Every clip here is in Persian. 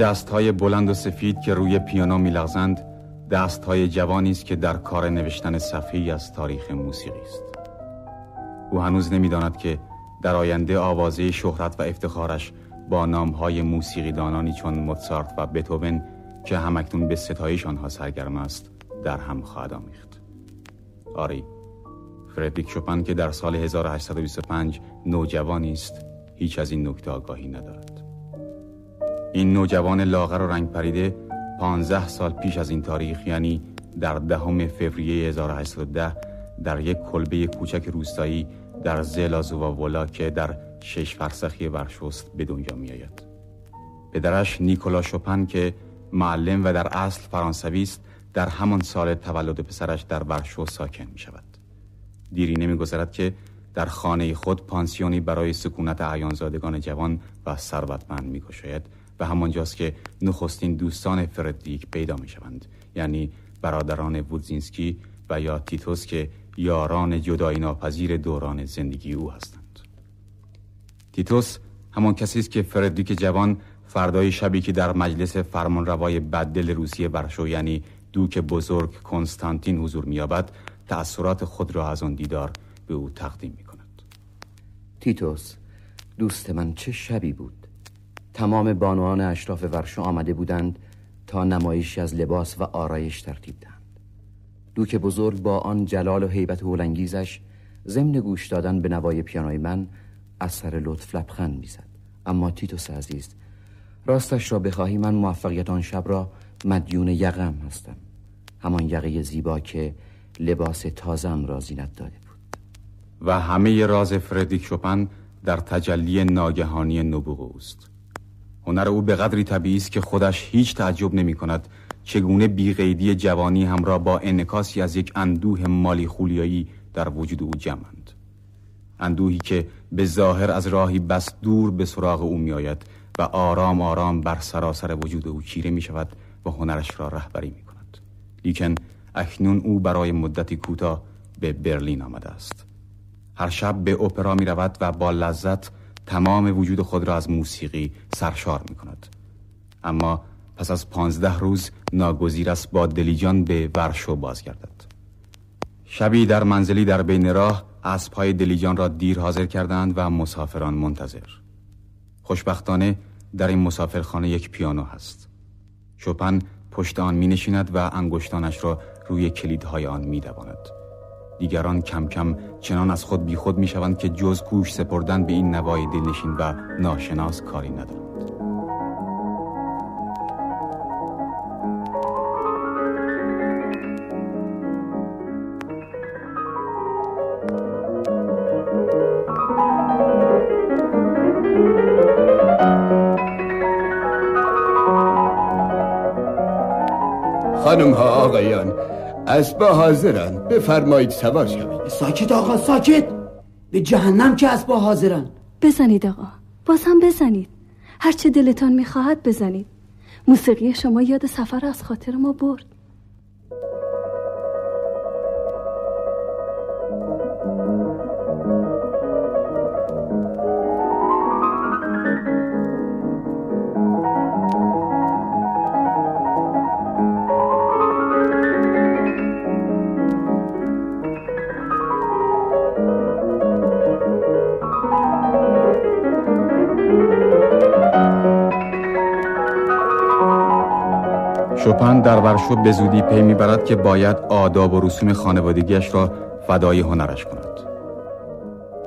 دست های بلند و سفید که روی پیانو میلغزند دست های جوانی است که در کار نوشتن صفحه‌ای از تاریخ موسیقی است. او هنوز نمی‌داند که در آینده آوازه شهرت و افتخارش با نامهای موسیقی دانانی چون موتسارت و بتوون که همکنون به ستایش آنها سرگرم است در هم خواهد آمیخت. آری فردریک شوپن که در سال 1825 نوجوانی است هیچ از این نکته آگاهی ندارد. این نوجوان لاغر و رنگ پریده پانزده سال پیش از این تاریخ یعنی در دهم فوریه 1810 در یک کلبه کوچک روستایی در زلازوواولا که در شش فرسخی ورشوست به دنیا می آید. پدرش نیکولا شوپن که معلم و در اصل فرانسوی است در همان سال تولد پسرش در ورشو ساکن می شود. دیری نمی گذرد که در خانه خود پانسیونی برای سکونت اعیانزادگان جوان و ثروتمند می گشاید و همانجاست که نخستین دوستان فردریک پیدا می شوند یعنی برادران وودزینسکی و یا تیتوس که یاران جدایی ناپذیر دوران زندگی او هستند. تیتوس همان کسی است که فردریک جوان فردای شبی که در مجلس فرمانروای بددل روسیه برشو یعنی دوک بزرگ کنستانتین حضور مییابد تأثیرات خود را از آن دیدار به او تقدیم می کند تیتوس دوست من چه شبی بود؟ تمام بانوان اشراف ورشو آمده بودند تا نمایشی از لباس و آرایش ترتیب دهند. دوک بزرگ با آن جلال و حیبت هولانگیزش ضمن گوش دادن به نوای پیانوی من اثر لطف لبخند می‌زد. اما تیتوس عزیز راستش را بخواهی من موفقیت آن شب را مدیون یقم هستم. همان یقه زیبا که لباس تازم را زینت داده بود. و همه راز فردیک شوپن در تجلی ناگهانی نبوغ اوست. هنر او به قدری طبیعی است که خودش هیچ تعجب نمی کند چگونه بیقیدی جوانی همراه با انکاسی از یک اندوه مالی خولیایی در وجود او جمعند. اندوهی که به ظاهر از راهی بس دور به سراغ او می آید و آرام آرام بر سراسر وجود او چیره می شود و هنرش را رهبری می کند لیکن اکنون او برای مدتی کوتاه به برلین آمده است. هر شب به اپرا می رود و با لذت تمام وجود خود را از موسیقی سرشار می کند اما پس از پانزده روز ناگزیر است با دلیجان به ورشو بازگردد. شبی در منزلی در بین راه اسبهای دلیجان را دیر حاضر کردند و مسافران منتظر. خوشبختانه در این مسافرخانه یک پیانو هست. شوپن پشت آن می نشیند و انگشتانش را روی کلیدهای آن می دواند. دیگران کم کم چنان از خود بیخود می شوند که جز گوش سپردن به این نوای دلنشین و ناشناس کاری ندارند. اسبا حاضرن. بفرمایید سوار شوید. ساکت آقا ساکت. به جهنم که اسبا حاضرن. بزنید آقا. باز هم بزنید. هرچه دلتان می‌خواهد بزنید. موسیقی شما یاد سفر از خاطر ما برد. در ورشو به زودی پی می‌برد که باید آداب و رسوم خانوادگیش را فدای هنرش کند.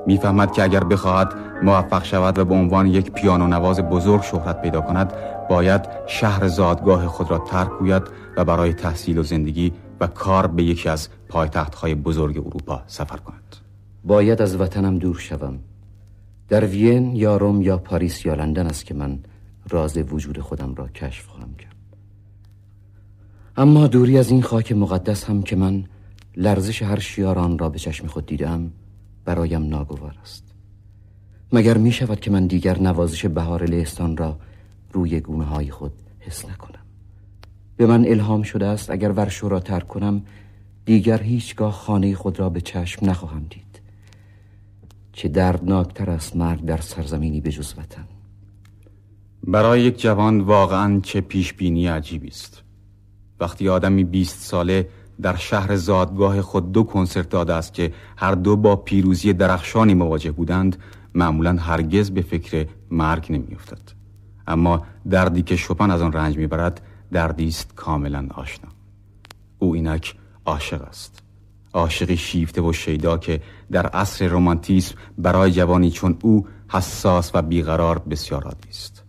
می‌فهمد که اگر بخواهد موفق شود و به عنوان یک پیانو نواز بزرگ شهرت پیدا کند باید شهر زادگاه خود را ترک گوید و برای تحصیل و زندگی و کار به یکی از پایتختهای بزرگ اروپا سفر کند. باید از وطنم دور شوم. در وین یا روم یا پاریس یا لندن است که من راز وجود خودم را کشف خواهم کرد. اما دوری از این خاک مقدس هم که من لرزش هر شیاران را به چشم خود دیدم برایم ناگوار است. مگر می شود که من دیگر نوازش بهار لهستان را روی گونه های خود حس نکنم؟ به من الهام شده است اگر ورشو را ترک کنم دیگر هیچگاه خانه خود را به چشم نخواهم دید. چه دردناکتر است مرگ در سرزمینی به جز وطن. برای یک جوان واقعا چه پیش بینی عجیبی است. وقتی آدمی 20 ساله در شهر زادگاه خود دو کنسرت داده است که هر دو با پیروزی درخشانی مواجه بودند معمولا هرگز به فکر مرگ نمیافتد. اما دردی که شپن از آن رنج می‌برد دردی است کاملا آشنا. او اینک عاشق است. عاشقی شیفته و شیدا که در عصر رومانتیسم برای جوانی چون او حساس و بیقرار بسیار عادی است.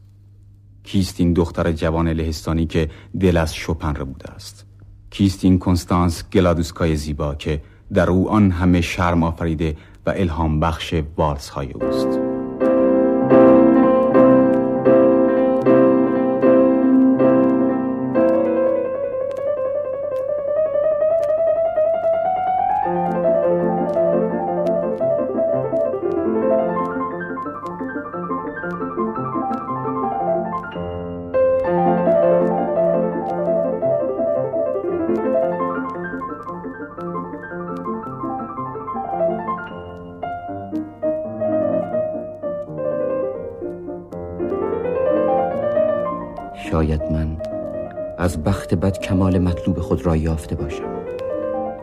کیست این دختر جوان لهستانی که دل از شپن بوده است؟ کیست این کنستانس گلادوسکای زیبا که در او آن همه شرم آفریده و الهام بخش والس های اوست؟ از بخت بد کمال مطلوب خود را یافته باشم.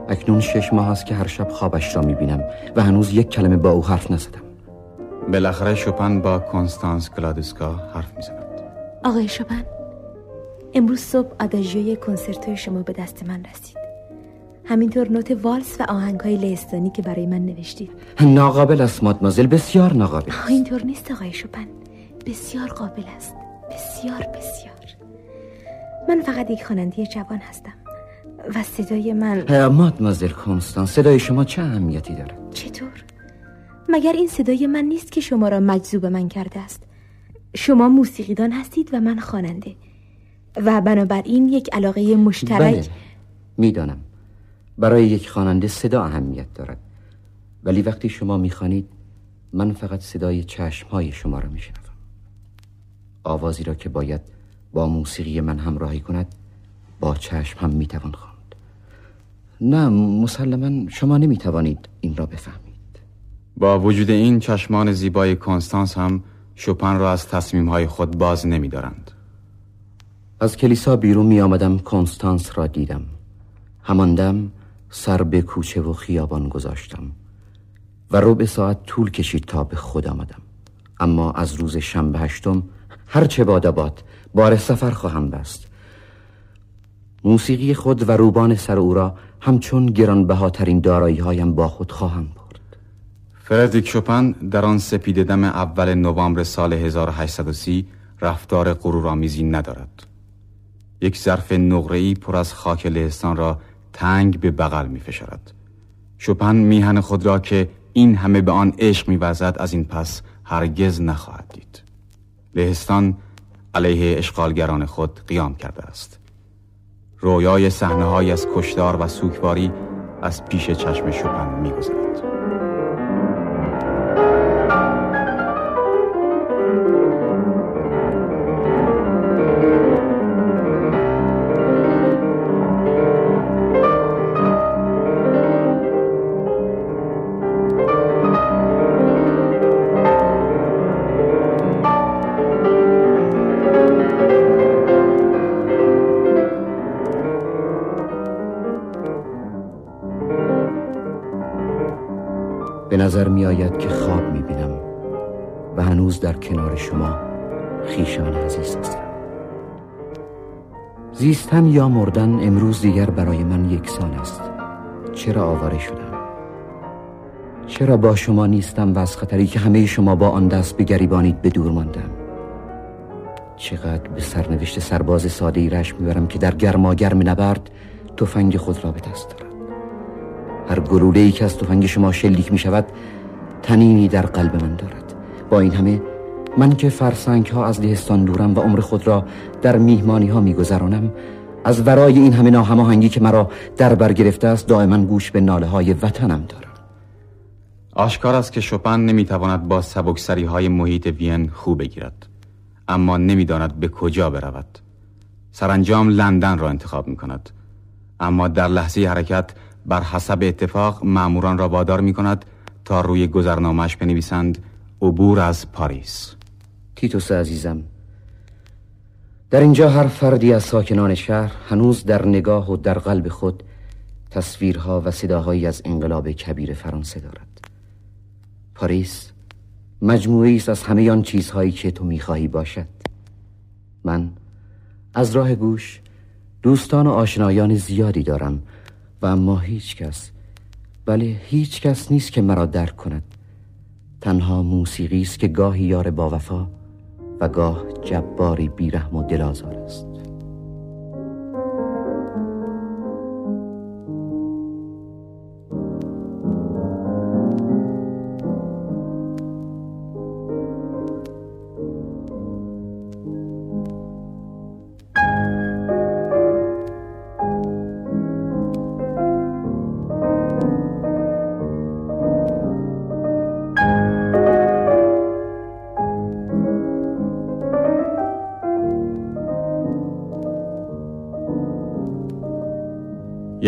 اکنون شش ماه است که هر شب خوابش را می‌بینم و هنوز یک کلمه با او حرف نزدم. بالاخره شپن با کنستانس کلادسکا حرف می‌زند. آقای شپن امروز صبح آداژیوی کنسرتوی شما به دست من رسید. همینطور نوت والس و آهنگ های لهستانی که برای من نوشتید. ناقابل است مادمازل بسیار ناقابل است. اینطور نیست آقای شپن. بسیار قابل است. بسیار بسیار. من فقط یک خواننده جوان هستم. و صدای من مادمازل کنستان صدای شما چه اهمیتی دارد چطور؟ مگر این صدای من نیست که شما را مجذوب من کرده است؟ شما موسیقیدان هستید و من خواننده. و بنابراین یک علاقه مشترک بله می‌دانم. برای یک خواننده صدا اهمیت دارد. ولی وقتی شما می‌خوانید من فقط صدای چشمهای شما را میشنوم. آوازی را که باید با موسیقی من همراهی کند با چشم هم می‌توان خواند. نه مسلما شما نمی‌توانید این را بفهمید. با وجود این چشمان زیبای کنستانس هم شپن را از تصمیمهای خود باز نمیدارند. از کلیسا بیرون می آمدم کنستانس را دیدم. هماندم سر به کوچه و خیابان گذاشتم و ربع ساعت طول کشید تا به خود آمدم. اما از روز شنبه هشتم هر چه باد باد بار سفر خواهم بست. موسیقی خود و روبان سر او را همچون گرانبهاترین دارایی هایم با خود خواهم برد. فردریک شپن در آن سپید دم اول نوامبر سال 1830 رفتار غرورآمیزی ندارد. یک ظرف نقره‌ای پر از خاک لهستان را تنگ به بغل می فشارد شپن میهن خود را که این همه به آن عشق میوزد از این پس هرگز نخواهد دید. لهستان علیه اشغالگران خود قیام کرده است. رویای صحنه از کشدار و سوکواری از پیش چشم شپن میگذرد. نظر می آید که خواب می بینم و هنوز در کنار شما خیشان عزیز هستم. زیستن یا مردن امروز دیگر برای من یکسان است. چرا آواره شدم؟ چرا با شما نیستم و از خطری که همه شما با آن دست بگریبانید به دور ماندم؟ چقدر به سرنوشت سرباز ساده ای رشم می‌برم که در گرما گرم نبرد تفنگ خود را به دست دارد هر گلوله ای که از تفنگ شما شلیک می شود تنینی در قلب من دارد. با این همه من که فرسنگ ها از لهستان دورم و عمر خود را در میهمانی ها می گذرانم از ورای این همه ناهماهنگی که مرا در بر گرفته است دائما گوش به ناله های وطنم دارم. آشکار است که شپن نمی‌تواند با سبکسری های محیط وین خوب بگیرد اما نمی‌داند به کجا برود. سرانجام لندن را انتخاب می کند اما در لحظه حرکت بر حسب اتفاق معموران را وادار می کند تا روی گذرنامهش بنویسند عبور از پاریس. تیتوس عزیزم در اینجا هر فردی از ساکنان شهر هنوز در نگاه و در قلب خود تصویرها و صداهایی از انقلاب کبیر فرانسه دارد. پاریس مجموعی است از همه آن چیزهایی که تو می‌خواهی باشد. من از راه گوش دوستان و آشنایان زیادی دارم و اما هیچ کس بله هیچ کس نیست که مرا درک کند. تنها موسیقی است که گاهی یار با وفا و گاه جباری بیرحم و دلازار است.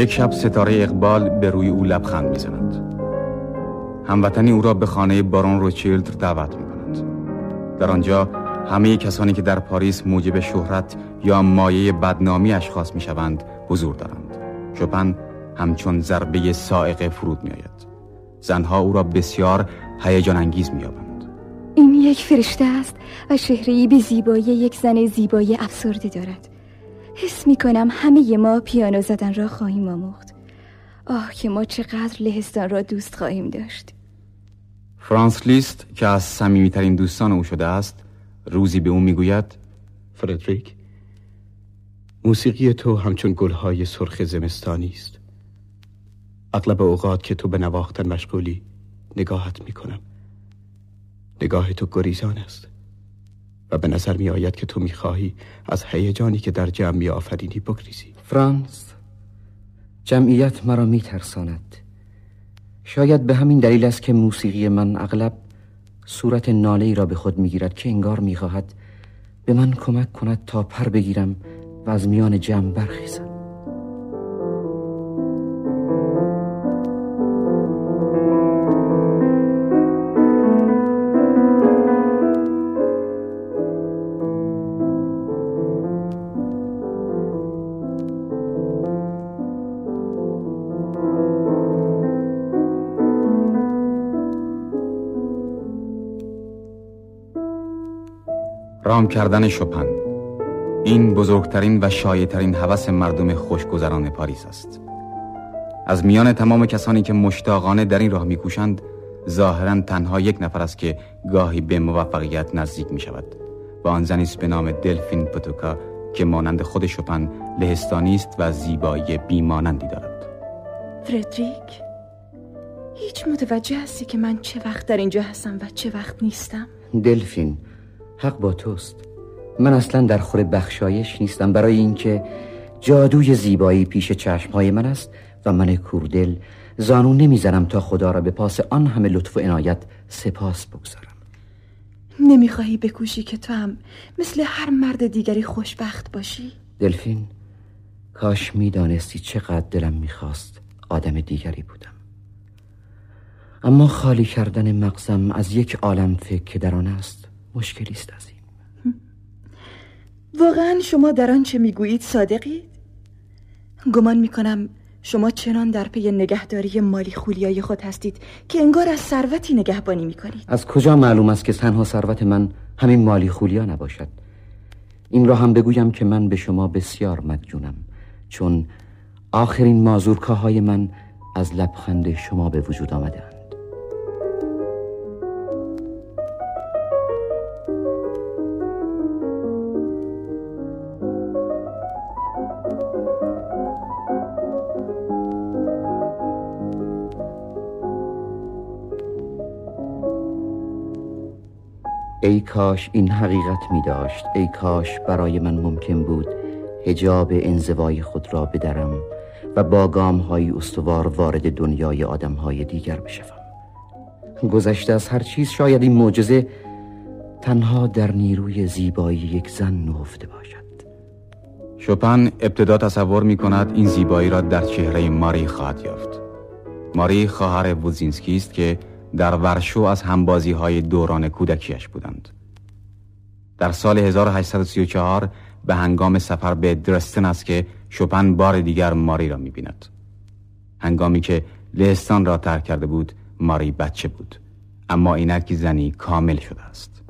یک شب ستاره اقبال به روی او لبخند می‌زند. هموطنی او را به خانه بارون روچیلد دعوت می کند در آنجا همه کسانی که در پاریس موجب شهرت یا مایه بدنامی اشخاص می شوند حضور دارند. شپن همچون ضربه سائق فرود می آید زنها او را بسیار هیجان انگیز می آبند. این یک فرشته است و شهری به زیبایی یک زن زیبایی افسرده دارد. حس می کنم همه ما پیانو زدن را خواهیم آموخت. آه که ما چقدر لهستان را دوست خواهیم داشت. فرانس لیست که از صمیمیترین دوستان او شده است روزی به او می‌گوید فردریک موسیقی تو همچون گلهای سرخ زمستانی است. اغلب اوقات که تو به نواختن مشغولی نگاهت می‌کنم. نگاه تو گریزان است. و به نظر می آید که تو می خواهی از هیجانی که در جمع می آفرینی بگریزی. فرانس جمعیت مرا می ترساند شاید به همین دلیل است که موسیقی من اغلب صورت ناله ای را به خود می گیرد که انگار می خواهد به من کمک کند تا پر بگیرم و از میان جمع برخیزم. رام کردن شپن. این بزرگترین و شایعترین هوس مردم خوشگذران پاریس است. از میان تمام کسانی که مشتاقانه در این راه میکوشند ظاهرا تنها یک نفر است که گاهی به موفقیت نزدیک می شود و آن زنی است به نام دلفین پتوکا که مانند خود شپن لهستانی است و زیبایی بیمانندی دارد. فردریک هیچ متوجه هستی که من چه وقت در اینجا هستم و چه وقت نیستم؟ دلفین حق با توست. من اصلا در خور بخشایش نیستم. برای اینکه جادوی زیبایی پیش چشمهای من است و من کوردل زانو نمی‌زنم تا خدا را به پاس آن همه لطف و عنایت سپاس بگذارم. نمی‌خواهی بکوشی که تو هم مثل هر مرد دیگری خوشبخت باشی؟ دلفین کاش می‌دانستی چقدر دلم می‌خواست آدم دیگری بودم. اما خالی کردن مغزم از یک عالم فکر که در آن است. مشکلی است از این. واقعا شما در آنچه می‌گویید صادقید؟ گمان می‌کنم شما چنان در پی نگهداری مالی خولیای خود هستید که انگار از ثروتی نگهبانی می‌کنید. از کجا معلوم است که تنها ثروت من همین مالی خولیا نباشد؟ این را هم بگویم که من به شما بسیار مدیونم چون آخرین مازورکاهای من از لبخند شما به وجود آمده ای کاش این حقیقت می داشت. ای کاش برای من ممکن بود هجاب انزوای خود را بدرم و با گام های استوار وارد دنیای آدم های دیگر بشوم. گذشته از هر چیز شاید این معجزه تنها در نیروی زیبایی یک زن نهفته باشد. شپن ابتدا تصور می کند این زیبایی را در چهره ماری خواهد یافت. ماری خواهر ووزینسکی است که در ورشو از همبازی های دوران کودکیش بودند. در سال 1834 به هنگام سفر به درستن است که شپن بار دیگر ماری را می‌بیند. هنگامی که لهستان را ترک کرده بود ماری بچه بود. اما اینک زنی کامل شده است.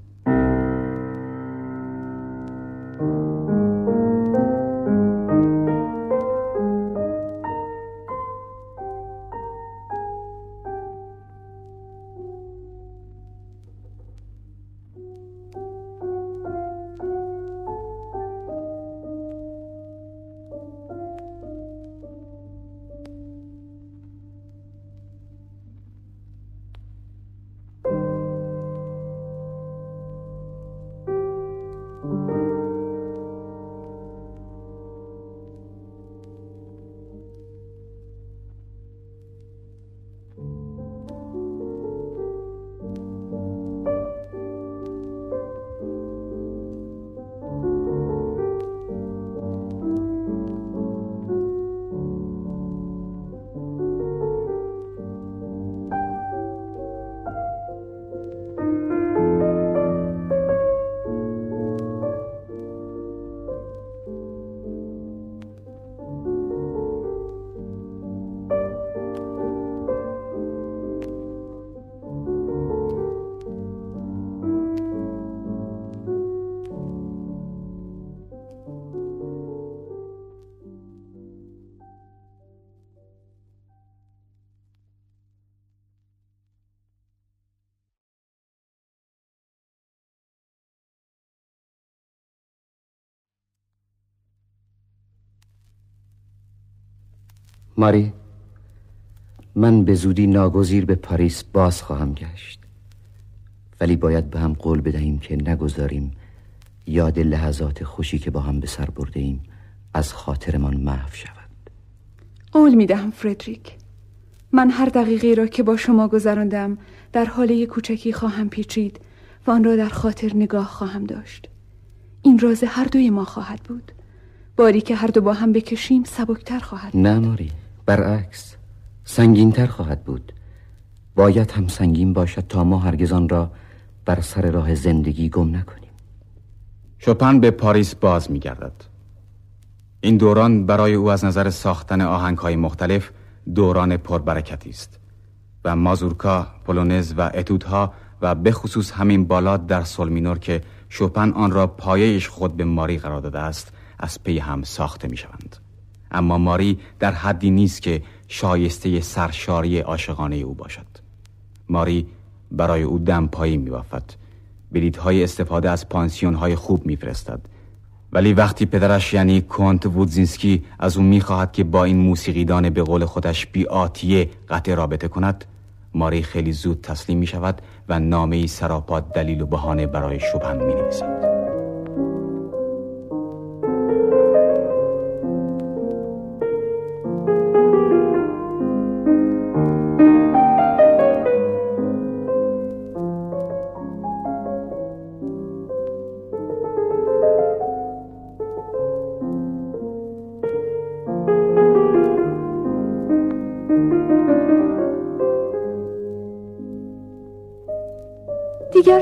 ماری من به زودی ناگزیر به پاریس باز خواهم گشت. ولی باید به هم قول بدهیم که نگذاریم یاد لحظات خوشی که با هم به سر برده ایم از خاطرمان محو شود قول می دهم فردریک. من هر دقیقه را که با شما گذراندم در حال کوچکی خواهم پیچید و آن را در خاطر نگاه خواهم داشت. این راز هر دوی ما خواهد بود. باری که هر دو با هم بکشیم سبکتر خواهد نه ماری. برعکس سنگینتر خواهد بود باید هم سنگین باشد تا ما هرگز آن را بر سر راه زندگی گم نکنیم شوپن به پاریس باز می گردد. این دوران برای او از نظر ساختن آهنگ های مختلف دوران پربرکتی است و مازورکا، پولونز و اتودها و به خصوص همین بالاد در سولمینور که شوپن آن را پایهش خود به ماری قرار داده است از پی هم ساخته می شوند. اما ماری در حدی نیست که شایسته سرشاری عاشقانه او باشد. ماری برای او دم پایی میبافد بلیت های استفاده از پانسیون های خوب میفرستد. ولی وقتی پدرش یعنی کنت وودزینسکی از او می‌خواهد که با این موسیقیدان به قول خودش بی آتیه قطع رابطه کند ماری خیلی زود تسلیم می شود و نامه سراپاد دلیل و بهانه برای شبهن می نویسد.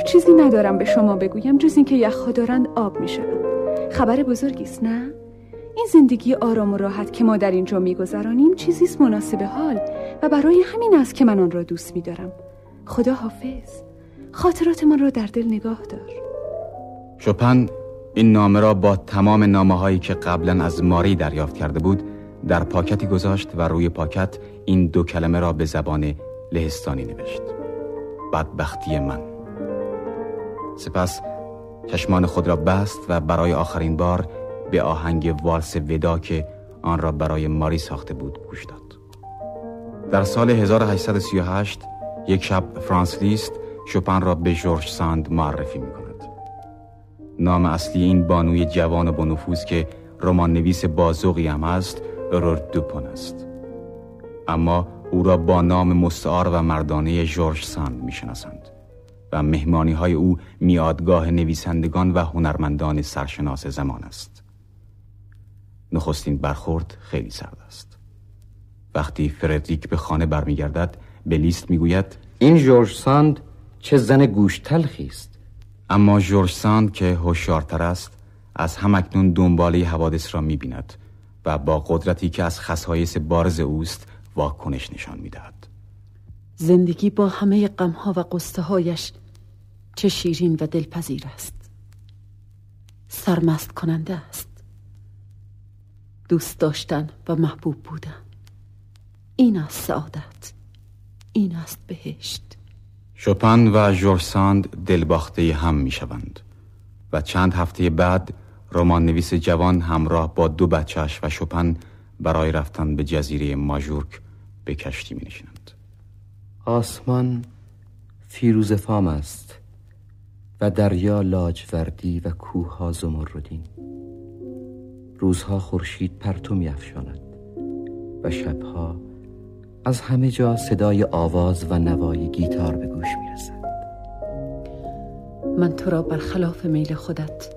چیزی ندارم به شما بگویم جز اینکه یخها دارند آب می‌شوند. خبر بزرگی است نه؟ این زندگی آرام و راحت که ما در اینجا میگذرانیم چیزی است مناسب حال و برای همین است که من آن را دوست میدارم. خدا حافظ. خاطراتمان را در دل نگاه دار. شپن این نامه را با تمام نامه هایی که قبلا از ماری دریافت کرده بود در پاکتی گذاشت و روی پاکت این دو کلمه را به زبان لهستانی نوشت. بدبختی من. سپس چشمان خود را بست و برای آخرین بار به آهنگ والس ودا که آن را برای ماری ساخته بود گوش داد. در سال 1838 یک شب فرانس لیست شپن را به جورج ساند معرفی می کند نام اصلی این بانوی جوان و بنفوذ که رمان نویس بازوقی هم است اورور دوپن است. اما او را با نام مستعار و مردانه جورج ساند می شناسند و مهمانی های او میعادگاه نویسندگان و هنرمندان سرشناس زمان است. نخستین برخورد خیلی سرد است. وقتی فردریک به خانه برمیگردد به لیست می‌گوید این جورج ساند چه زن گوشت تلخی است. اما جورج ساند که هوشیارتر است از همکنون دنباله حوادث را می‌بیند و با قدرتی که از خصایص بارز اوست واکنش نشان می‌دهد. زندگی با همه غمها و قصه هایش چه شیرین و دلپذیر است. سرمست کننده است. دوست داشتن و محبوب بودن. این است سعادت. این است بهشت. شپن و جورساند دلباخته هم می شوند و چند هفته بعد رمان نویس جوان همراه با دو بچهش و شپن برای رفتن به جزیره ماژورک به کشتی می نشینند. آسمان فیروز فام است. و دریا لاجوردی و کوه زمردین. روزها خورشید پرتو می افشاند و شبها از همه جا صدای آواز و نوای گیتار به گوش می رسد من تو را برخلاف میل خودت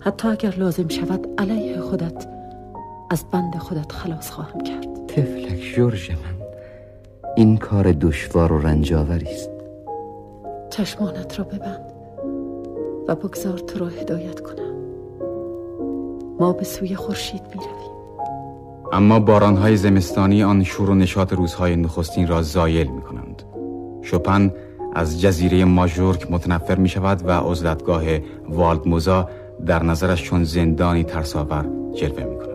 حتی اگر لازم شود علیه خودت از بند خودت خلاص خواهم کرد. تفلک جورج من این کار دشوار و رنجاوری است. چشمانت را ببند. و بگذار تو را هدایت کنم. ما به سوی خورشید می رویم اما بارانهای زمستانی آن شور و نشاط روزهای نخستین را زایل می کنند شپن از جزیره ماژورک متنفر می شود و عزلتگاه والدموزا در نظرش چون زندانی ترساور جلوه می کند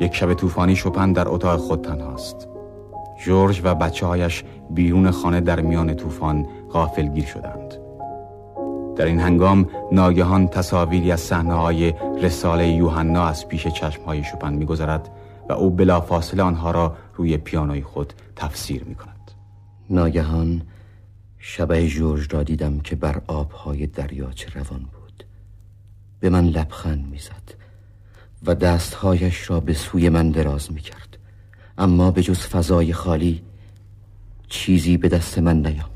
یک شب طوفانی شپن در اتاق خود تنهاست. جورج و بچه هایش بیرون خانه در میان طوفان غافلگیر شدند. در این هنگام ناگهان تصاویری از صحنه های رساله یوحنا از پیش چشم های شپن میگذرد و او بلافاصله آنها را روی پیانوی خود تفسیر می کند ناگهان شبه جورج را دیدم که بر آبهای دریاچه روان بود. به من لبخند می‌زد و دستهایش را به سوی من دراز می کرد اما به جز فضای خالی چیزی به دست من نیام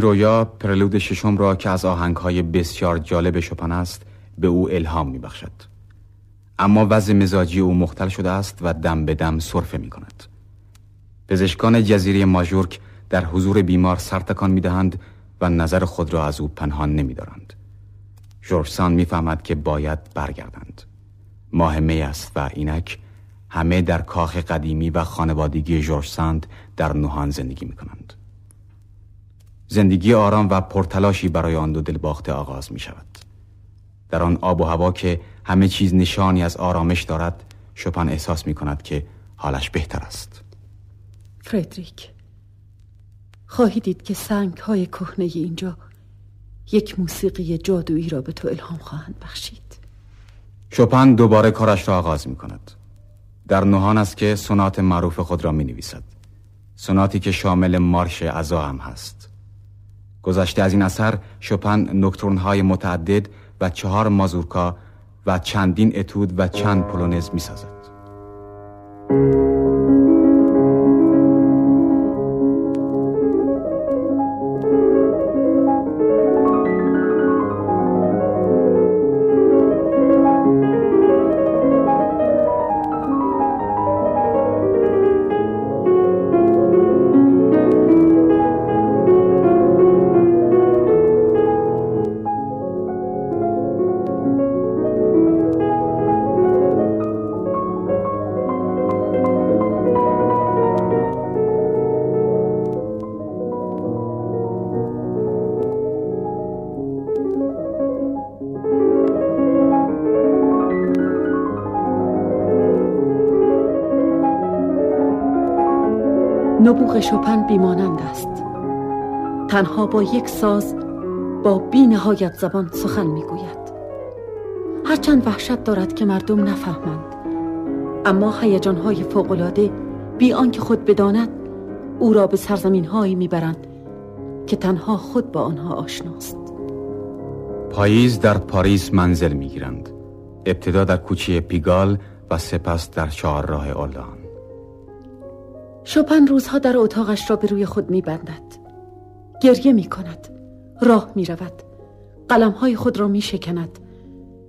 این رویا پرلود ششم را که از آهنگهای بسیار جالب شپن است به او الهام می بخشد. اما وضع مزاجی او مختل شده است و دم به دم صرفه می کند. پزشکان جزیره ماژورک در حضور بیمار سرتکان می دهند و نظر خود را از او پنهان نمی دارند. جورسان می فهمد که باید برگردند. ماه می است و اینک همه در کاخ قدیمی و خانوادگی جورج در نوهان زندگی می کنند. زندگی آرام و پرتلاشی برای آن دو دلباخته آغاز می شود در آن آب و هوا که همه چیز نشانی از آرامش دارد شپن احساس می کند که حالش بهتر است. فردریک خواهی دید که سنگ های کهنه اینجا یک موسیقی جادویی را به تو الهام خواهند بخشید؟ شپن دوباره کارش را آغاز می کند در نهان است که سنات معروف خود را می نویسد سناتی که شامل مارش ازا هم هست. گذشته از این اثر شپن نکترون های متعدد و چهار مازورکا و چندین اتود و چند پولونز می سازد. نبوغ شپن بیمانند است. تنها با یک ساز با بی نهایت زبان سخن می‌گوید. هرچند وحشت دارد که مردم نفهمند. اما هیجانهای فوقالعاده بی آنکه خود بداند او را به سرزمین هایی می‌برند که تنها خود با آنها آشناست. پاییز در پاریس منزل می‌گیرند. ابتدا در کوچه پیگال و سپس در چهارراه آلان شپن روزها در اتاقش را به روی خود میبندد. گریه می کند راه می رود قلمهای خود را می شکند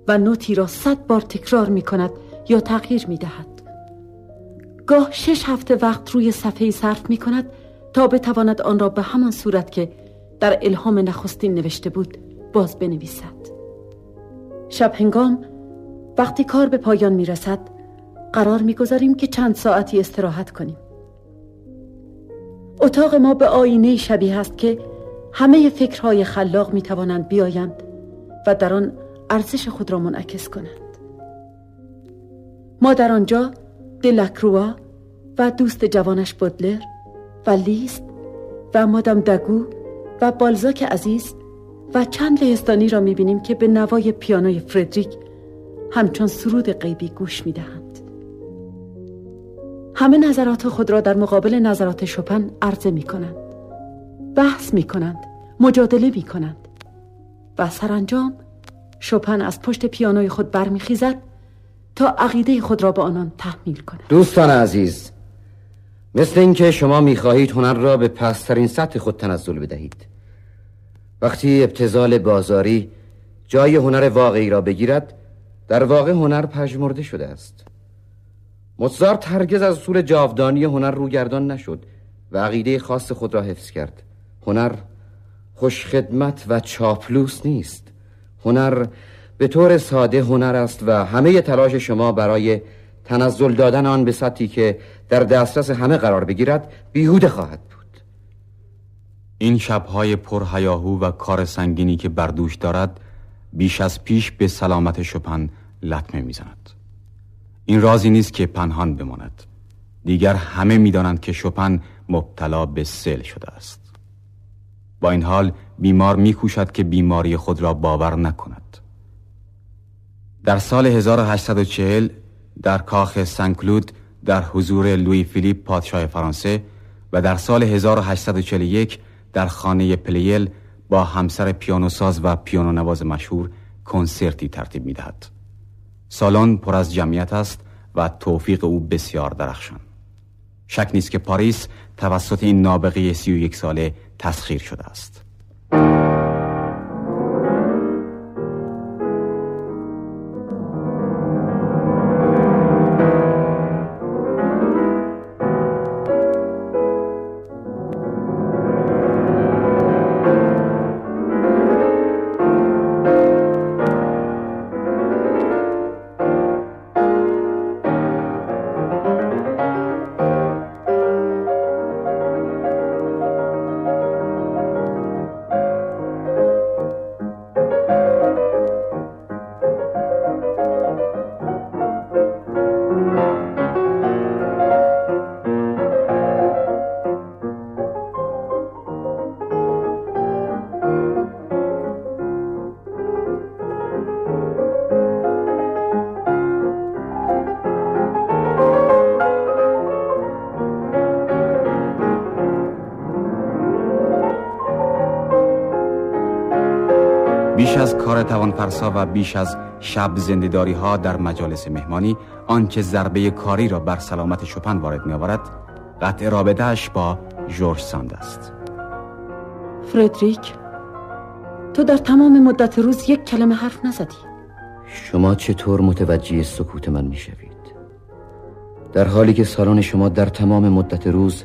و نوتی را صد بار تکرار می کند یا تغییر می دهد گاه شش هفته وقت روی صفحه صرف می کند تا بتواند آن را به همان صورت که در الهام نخستین نوشته بود باز بنویسد. شب هنگام وقتی کار به پایان می رسد قرار می گذاریم که چند ساعتی استراحت کنیم. اتاق ما به آینه شبیه است که همه فکرهای خلاق می توانند بیایند و در آن ارزش خود را منعکس کنند. ما در آنجا دلکروا و دوست جوانش بودلر و لیست و مادام دگو و بالزاک عزیز و چند لهستانی را می‌بینیم که به نوای پیانوی فردریک همچون سرود غیبی گوش می‌دهند. همه نظرات خود را در مقابل نظرات شپن عرضه می کنند بحث می کنند مجادله می کنند و سرانجام شپن از پشت پیانوی خود برمیخیزد تا عقیده خود را به آنان تحمیل کند. دوستان عزیز مثل اینکه شما می‌خواهید هنر را به پسترین سطح خود تنزل بدهید. وقتی ابتزال بازاری جای هنر واقعی را بگیرد در واقع هنر پژمرده شده است. موزارت هرگز از اصول جاودانی هنر روگردان نشد و عقیده خاص خود را حفظ کرد. هنر خوشخدمت و چاپلوس نیست. هنر به طور ساده هنر است و همه تلاش شما برای تنزل دادن آن به سطحی که در دسترس همه قرار بگیرد بیهوده خواهد بود. این شبهای پر هیاهو و کار سنگینی که بردوش دارد بیش از پیش به سلامت شپن لطمه می‌زند. این رازی نیست که پنهان بماند. دیگر همه می‌دانند که شپن مبتلا به سل شده است. با این حال بیمار میکوشد که بیماری خود را باور نکند. در سال 1840 در کاخ سنکلود در حضور لوی فیلیپ پادشاه فرانسه و در سال 1841 در خانه پلیل با همسر پیانوساز و پیانو نواز مشهور کنسرتی ترتیب می‌دهد. سالن پر از جمعیت است و توفیق او بسیار درخشان. شک نیست که پاریس توسط این نابغه سی و یک ساله تسخیر شده است. بیش از کار توانفرسا و بیش از شب زندهداری ها در مجالس مهمانی آنچه ضربه کاری را بر سلامت شپن وارد می آورد قطع رابطهش با جورج ساند است فردریک تو در تمام مدت روز یک کلمه حرف نزدی شما چطور متوجه سکوت من می شوید؟ در حالی که سالن شما در تمام مدت روز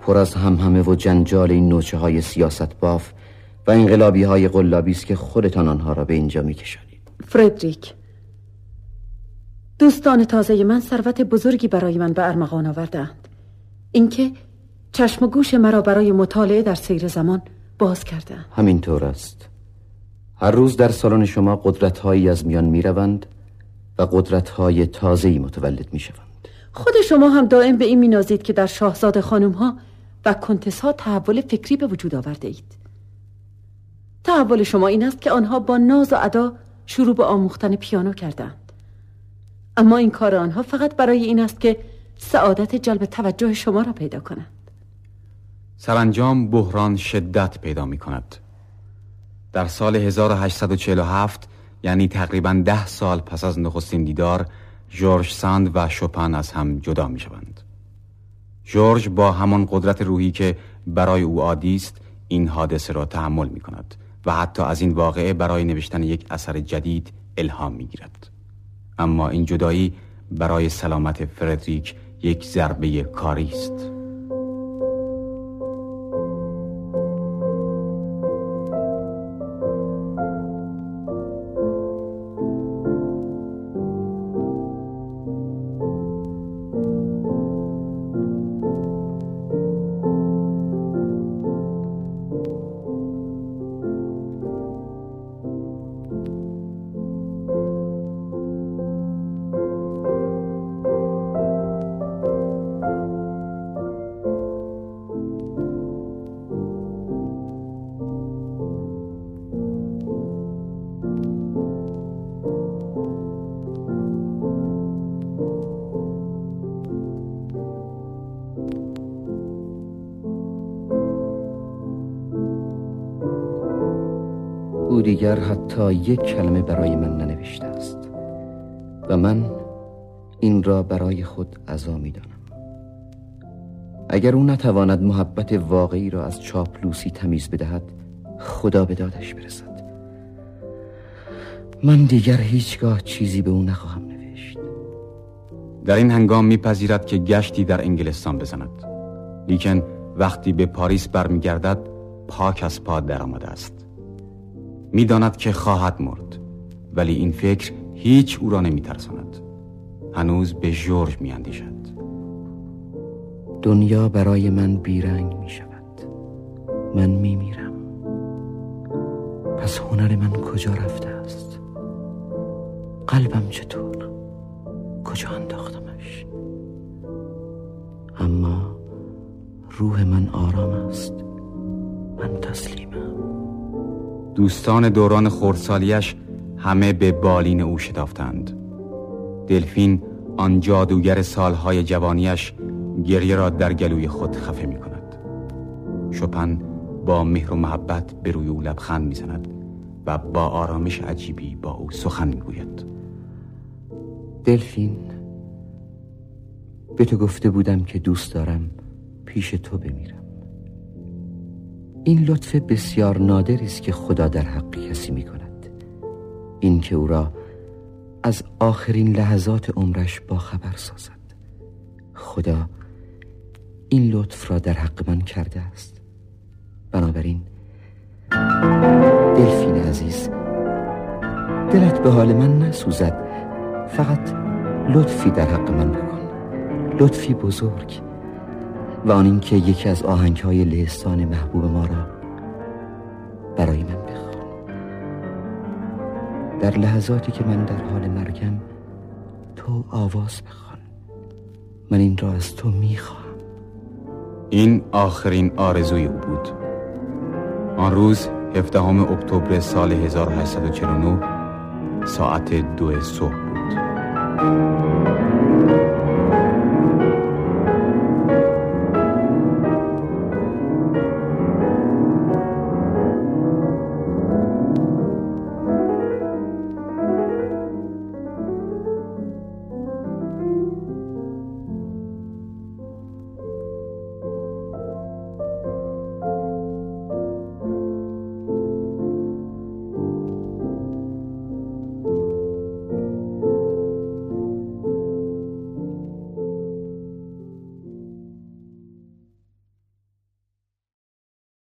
پر از همهمه و جنجال این نوچه های سیاست باف و انقلابی های قلابی است که خودتان آنها را به اینجا میکشانید. فردریک دوستان تازه من ثروت بزرگی برای من به ارمغان آوردند اینکه چشم و گوش مرا برای مطالعه در سیر زمان باز کرده همینطور است. هر روز در سالن شما قدرت هایی از میان می‌روند و قدرت های تازهی متولد می‌شوند. خود شما هم دائم به این مینازید که در شاهزاده خانم ها و کنتس ها تحول فکری به وجود آورده اید تحول شما این است که آنها با ناز و ادا شروع به آموختن پیانو کردند. اما این کار آنها فقط برای این است که سعادت جلب توجه شما را پیدا کنند. سرانجام بحران شدت پیدا می کند. در سال 1847 یعنی تقریبا ده سال پس از نخستین دیدار جورج ساند و شوپن از هم جدا می شوند. جورج با همان قدرت روحی که برای او عادی است این حادثه را تحمل می کند. و حتی از این واقعه برای نوشتن یک اثر جدید الهام می گیرد. اما این جدایی برای سلامت فردریک یک ضربه کاری است. دیگر حتی یک کلمه برای من ننوشته است. و من این را برای خود عزا می دانم. اگر او نتواند محبت واقعی را از چاپلوسی تمیز بدهد خدا به دادش برسد. من دیگر هیچگاه چیزی به او نخواهم نوشت. در این هنگام میپذیرد که گشتی در انگلستان بزند. لیکن وقتی به پاریس برمیگردد پاک از پا درآمده است. می‌داند که خواهد مرد ولی این فکر هیچ او را نمیترساند. هنوز به جورج میاندیشد. دنیا برای من بیرنگ می شود من می میرم پس هنر من کجا رفته است؟ قلبم چطور؟ کجا انداختمش؟ اما روح من آرام است. من تسلیمم. دوستان دوران خردسالیش همه به بالین او شتافتند. دلفین آن جادوگر سالهای جوانیش گریه را در گلوی خود خفه می کند شپن با مهر و محبت به روی او لبخند می زند و با آرامش عجیبی با او سخن می گوید دلفین به تو گفته بودم که دوست دارم پیش تو بمیرم. این لطف بسیار نادری است که خدا در حق کسی می کند این که او را از آخرین لحظات عمرش با خبر سازد. خدا این لطف را در حق من کرده است. بنابراین دلفین عزیز دلت به حال من نسوزد. فقط لطفی در حق من بکن. لطفی بزرگ. و آن اینکه یکی از آهنگ های لهستان محبوب ما را برای من بخوان. در لحظاتی که من در حال مرگم تو آواز بخوان. من این را از تو می‌خواهم. این آخرین آرزوی او بود. آن روز 17 اکتبر سال 1849 ساعت دو صبح